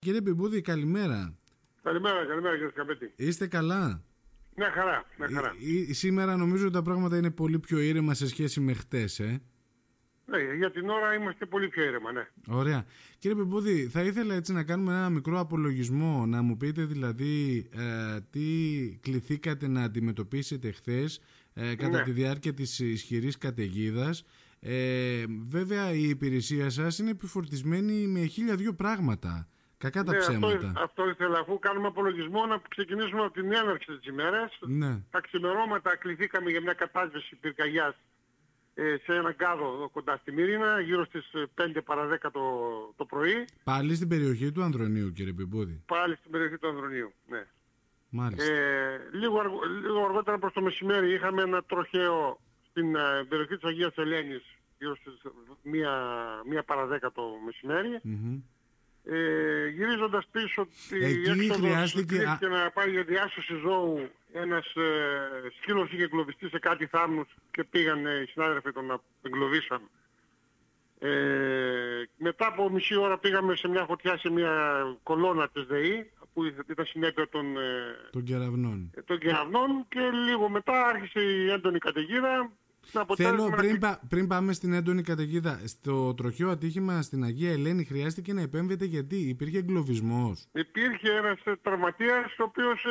Κύριε Πιμπούδη, καλημέρα. Καλημέρα, καλημέρα κύριε Σκαπέτη. Είστε καλά; Μια χαρά, μια χαρά. Ε, ε, σήμερα νομίζω ότι τα πράγματα είναι πολύ πιο ήρεμα σε σχέση με χτες, ε. Ναι, για την ώρα είμαστε πολύ πιο ήρεμα, ναι. Ωραία. Κύριε Πιμπούδη, θα ήθελα έτσι να κάνουμε ένα μικρό απολογισμό, να μου πείτε δηλαδή ε, τι κληθήκατε να αντιμετωπίσετε χθες ε, κατά Ναι. τη διάρκεια της ισχυρής καταιγίδας. Ε, βέβαια η υπηρεσία σας είναι επιφορτισμένη με χίλια δύο πράγματα. Κακά τα ναι, ψέματα. αυτό, αυτό ήθελα, αφού κάνουμε απολογισμό, να ξεκινήσουμε από την έναρξη της ημέρας. Ναι. Τα ξημερώματα κληθήκαμε για μια κατάσβεση πυρκαγιάς ε, σε έναν κάδο εδώ κοντά στη Μύρινα, γύρω στις ε, 5 παρα 10 το, το πρωί, Πάλι στην περιοχή του Ανδρονίου, κύριε Πιμπούδη. πάλι στην περιοχή του Ανδρονίου. Ναι. Μάλιστα. Ε, λίγο, αργο- λίγο αργότερα προς το μεσημέρι είχαμε ένα τροχαίο στην ε, περιοχή της Αγίας Ελένης γύρω στις 1, 1 παρα 10 το μεσημέρι. Μμμ. Ε, γυρίζοντας πίσω τη Εκεί έξοδος χρειάστηκε- χρειάστηκε να πάει για διάσωση ζώου ένας ε, σκύλος είχε εγκλωβιστεί σε κάτι θάμνους και πήγαν ε, οι συνάδελφοι τον να εγκλωβίσαν. Ε, μετά από μισή ώρα πήγαμε σε μια φωτιά σε μια κολόνα της ΔΕΗ που ήταν συνέπεια των, ε, Των κεραυνών. των κεραυνών και λίγο μετά άρχισε η έντονη καταιγίδα. Με αποτέλεσμα Θέλω να πριν, πα- πριν πάμε στην έντονη καταιγίδα, στο τροχαίο ατύχημα στην Αγία Ελένη χρειάστηκε να επέμβετε γιατί υπήρχε εγκλωβισμός. Υπήρχε ένας ε, τραυματίας ο οποίος ε,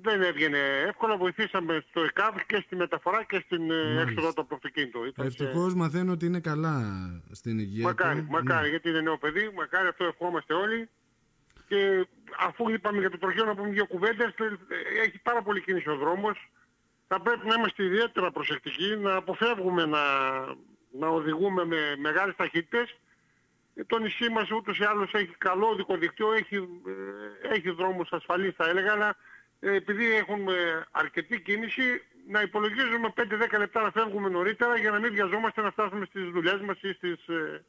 δεν έβγαινε εύκολα. Βοηθήσαμε στο ΕΚΑΒ και στη μεταφορά και στην ε, Μάλιστα. έξοδο από το αυτοκίνητο. Ήταν σε- Ευτυχώς μαθαίνω ότι είναι καλά στην υγεία Μακάρι, του. μακάρι, Ναι. γιατί είναι νέο παιδί, μακάρι αυτό ευχόμαστε όλοι. Και αφού είπαμε για το τροχαίο να πούμε δύο κουβέντες, ε, έχει πάρα πολύ κίνηση ο δρόμος. Θα πρέπει να είμαστε ιδιαίτερα προσεκτικοί, να αποφεύγουμε να, να οδηγούμε με μεγάλες ταχύτητες. Ε, Το νησί μας ούτως ή άλλως έχει καλό οδικό δικτύο, έχει, ε, έχει δρόμους ασφαλείς θα έλεγα, αλλά ε, επειδή έχουμε αρκετή κίνηση, να υπολογίζουμε 5-10 λεπτά να φεύγουμε νωρίτερα για να μην βιαζόμαστε να φτάσουμε στις δουλειές μας ή στις, ε,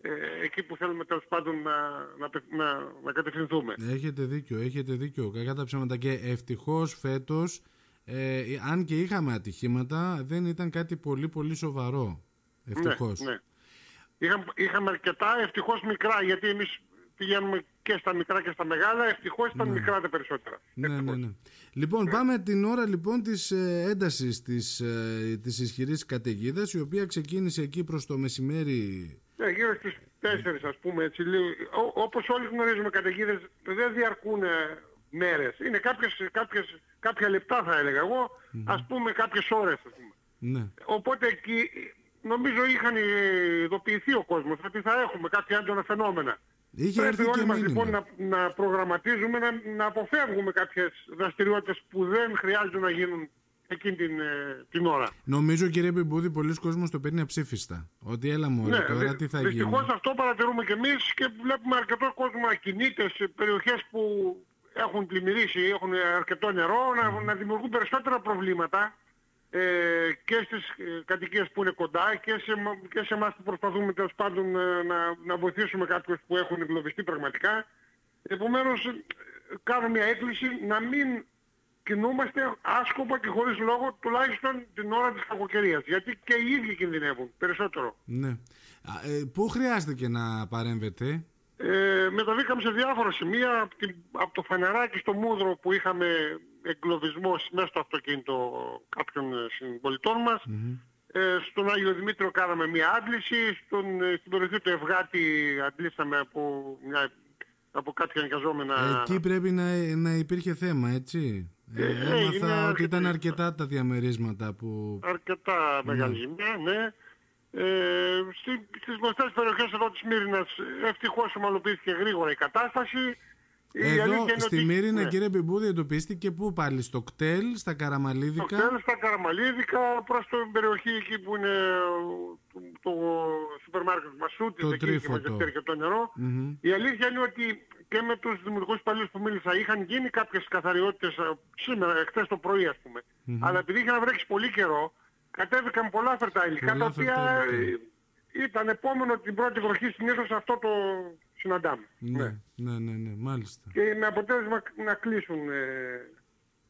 ε, εκεί που θέλουμε τέλος πάντων να, να, πε- να, να κατευθυνθούμε. Έχετε δίκιο, έχετε δίκιο. Κακά τα ψέματα. Και ευτυχώς φέτος, ε, αν και είχαμε ατυχήματα, δεν ήταν κάτι πολύ πολύ σοβαρό. Ευτυχώς. Ναι, ναι. Είχαμε, είχαμε αρκετά, ευτυχώς μικρά, γιατί εμείς πηγαίνουμε και στα μικρά και στα μεγάλα, ευτυχώς ήταν μικρά τα περισσότερα. Ναι, ναι, Ευτυχώς. ναι. Λοιπόν, πάμε την ώρα λοιπόν της ε, έντασης της, ε, της ισχυρής καταιγίδας η οποία ξεκίνησε εκεί προς το μεσημέρι Ναι, γύρω στις 4 ας πούμε έτσι λίγο. Ό, όπως όλοι γνωρίζουμε καταιγίδες δεν διαρκούν ε, μέρες. Είναι κάποιες, κάποιες, κάποια λεπτά θα έλεγα εγώ, ας πούμε κάποιες ώρες ας πούμε. ναι. Οπότε εκεί νομίζω είχαν ε, ειδοποιηθεί ο κόσμος ότι θα έχουμε κάποια έντονα φαινόμενα. Είχε Πρέπει έρθει και όλοι μας μήνυμα. λοιπόν να, να προγραμματίζουμε, να, να αποφεύγουμε κάποιες δραστηριότητες που δεν χρειάζεται να γίνουν εκείνη την, ε, την ώρα. Νομίζω κύριε Πιμπούδη πολλοί κόσμος το παίρνει αψήφιστα ότι έλα μου τώρα Ναι, δυ- τι θα γίνει; δυστυχώς αυτό παρατηρούμε και εμείς και βλέπουμε αρκετό κόσμο να κινείται σε περιοχές που έχουν πλημμυρίσει, έχουν αρκετό νερό, να, να δημιουργούν περισσότερα προβλήματα ε, και στις ε, κατοικίες που είναι κοντά και σε, μα- και σε εμάς που προσπαθούμε τέλος πάντων ε, να, να βοηθήσουμε κάποιους που έχουν εγκλωβιστεί πραγματικά. Επομένως ε, κάνω μια έκκληση να μην κινούμαστε άσκοπα και χωρίς λόγο τουλάχιστον την ώρα της κακοκαιρίας. Γιατί και οι ίδιοι κινδυνεύουν περισσότερο. ναι. Α, ε, Πού χρειάστηκε να παρέμβετε; Ε, μεταβήκαμε σε διάφορα σημεία από, την- από το φανεράκι στο Μούδρο που είχαμε εγκλωβισμό μέσα στο αυτοκίνητο κάποιων ε, συμπολιτών μας. Ε, στον Άγιο Δημήτριο κάναμε μια άντληση, στον, ε, στην περιοχή του Ευγάτη αντλήσαμε από, μια, από κάποια ενοικιαζόμενα... Εκεί πρέπει να, να υπήρχε θέμα έτσι. Ε, Ε, Έμαθα έγινε ότι αρκετή- ήταν αρκετά τα διαμερίσματα που αρκετά μεγάλη ζημιά, ναι. Ε, στι, στις γνωστές περιοχές εδώ της Μύρινας ευτυχώς ομαλοποιήθηκε γρήγορα η κατάσταση. Η αλήθεια Εδώ είναι στη ότι- Μύρινα ναι. κύριε Πιμπούδη εντοπίστηκε πού πάλι στο κτέλ, στα Στο Καραμαλίδικα τέλος στα Καραμαλίδικα προς την περιοχή εκεί που είναι το, το σούπερ μάρκετ Μασούτης Το εκεί και Τρίφωτο. μαζευτεί αρκετό νερό. Μμμ. Η αλήθεια είναι ότι και με τους δημιουργούς υπαλλήλους που μίλησα είχαν γίνει κάποιες καθαριότητες ε, σήμερα, εχθές το πρωί ας πούμε. Αλλά επειδή είχε να βρέξει πολύ καιρό, κατέβηκαν πολλά φερτά υλικά Πολλά τα οποία φερτά υλικά. ε, ήταν επόμενο την πρώτη βροχή συνήθως αυτό το συναντάμε. ναι, ναι, ναι, ναι, μάλιστα Και με αποτέλεσμα να κλείσουν ε,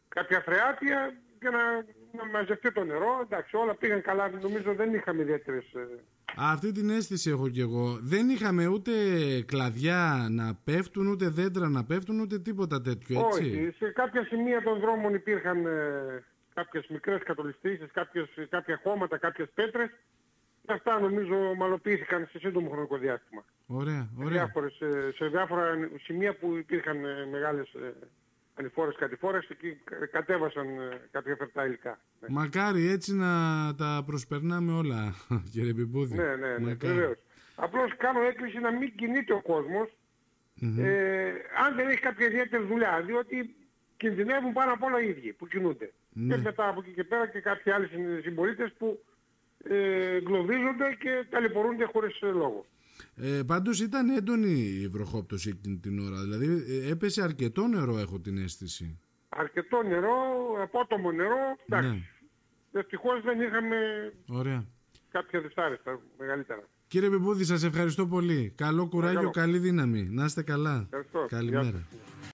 κάποια φρεάτια και να να μαζευτεί το νερό. Εντάξει, όλα πήγαν καλά. Νομίζω δεν είχαμε ιδιαίτερες. Αυτή την αίσθηση έχω κι εγώ. Δεν είχαμε ούτε κλαδιά να πέφτουν, ούτε δέντρα να πέφτουν, ούτε τίποτα τέτοιο, έτσι; Όχι. Σε κάποια σημεία των δρόμων υπήρχαν ε, κάποιες μικρές κατολιστήσεις, κάποιες, κάποια χώματα, κάποιες πέτρες. Αυτά νομίζω μαλοποιήθηκαν σε σύντομο χρονικό διάστημα. Ωραία, Σε, ωραία. διάφορες, ε, σε διάφορα σημεία που υπήρχαν ε, μεγάλες ε, ανηφόρες κατηφόρες, εκεί κα- κατέβασαν ε, κάποια φερτά υλικά. Ναι. Μακάρι έτσι να τα προσπερνάμε όλα, κύριε Πιμπούδη. Ναι, ναι, ναι, Μακάρι. βεβαίως. Απλώς κάνω έκκληση να μην κινείται ο κόσμος Μμμ. ε, αν δεν έχει κάποια ιδιαίτερη δουλειά, διότι κινδυνεύουν πάνω απ' όλα οι ίδιοι που κινούνται. Ναι. Και μετά από εκεί και πέρα και κάποιοι άλλοι συν- συμπολίτες που ε, εγκλωβίζονται και ταλαιπωρούνται χωρίς ε, λόγο. Ε, πάντως ήταν έντονη η βροχόπτωση εκείνη την ώρα. Δηλαδή ε, έπεσε αρκετό νερό έχω την αίσθηση. Αρκετό νερό, απότομο νερό, εντάξει. Ναι. Δυστυχώς δεν είχαμε Ωραία. κάποια δυσάρεστα μεγαλύτερα. Κύριε Πιμπούδη, σας ευχαριστώ πολύ. Καλό κουράγιο, Παρακαλώ. καλή δύναμη. Να είστε καλά. Ευχαριστώ. Γεια Καλημέρα. σας.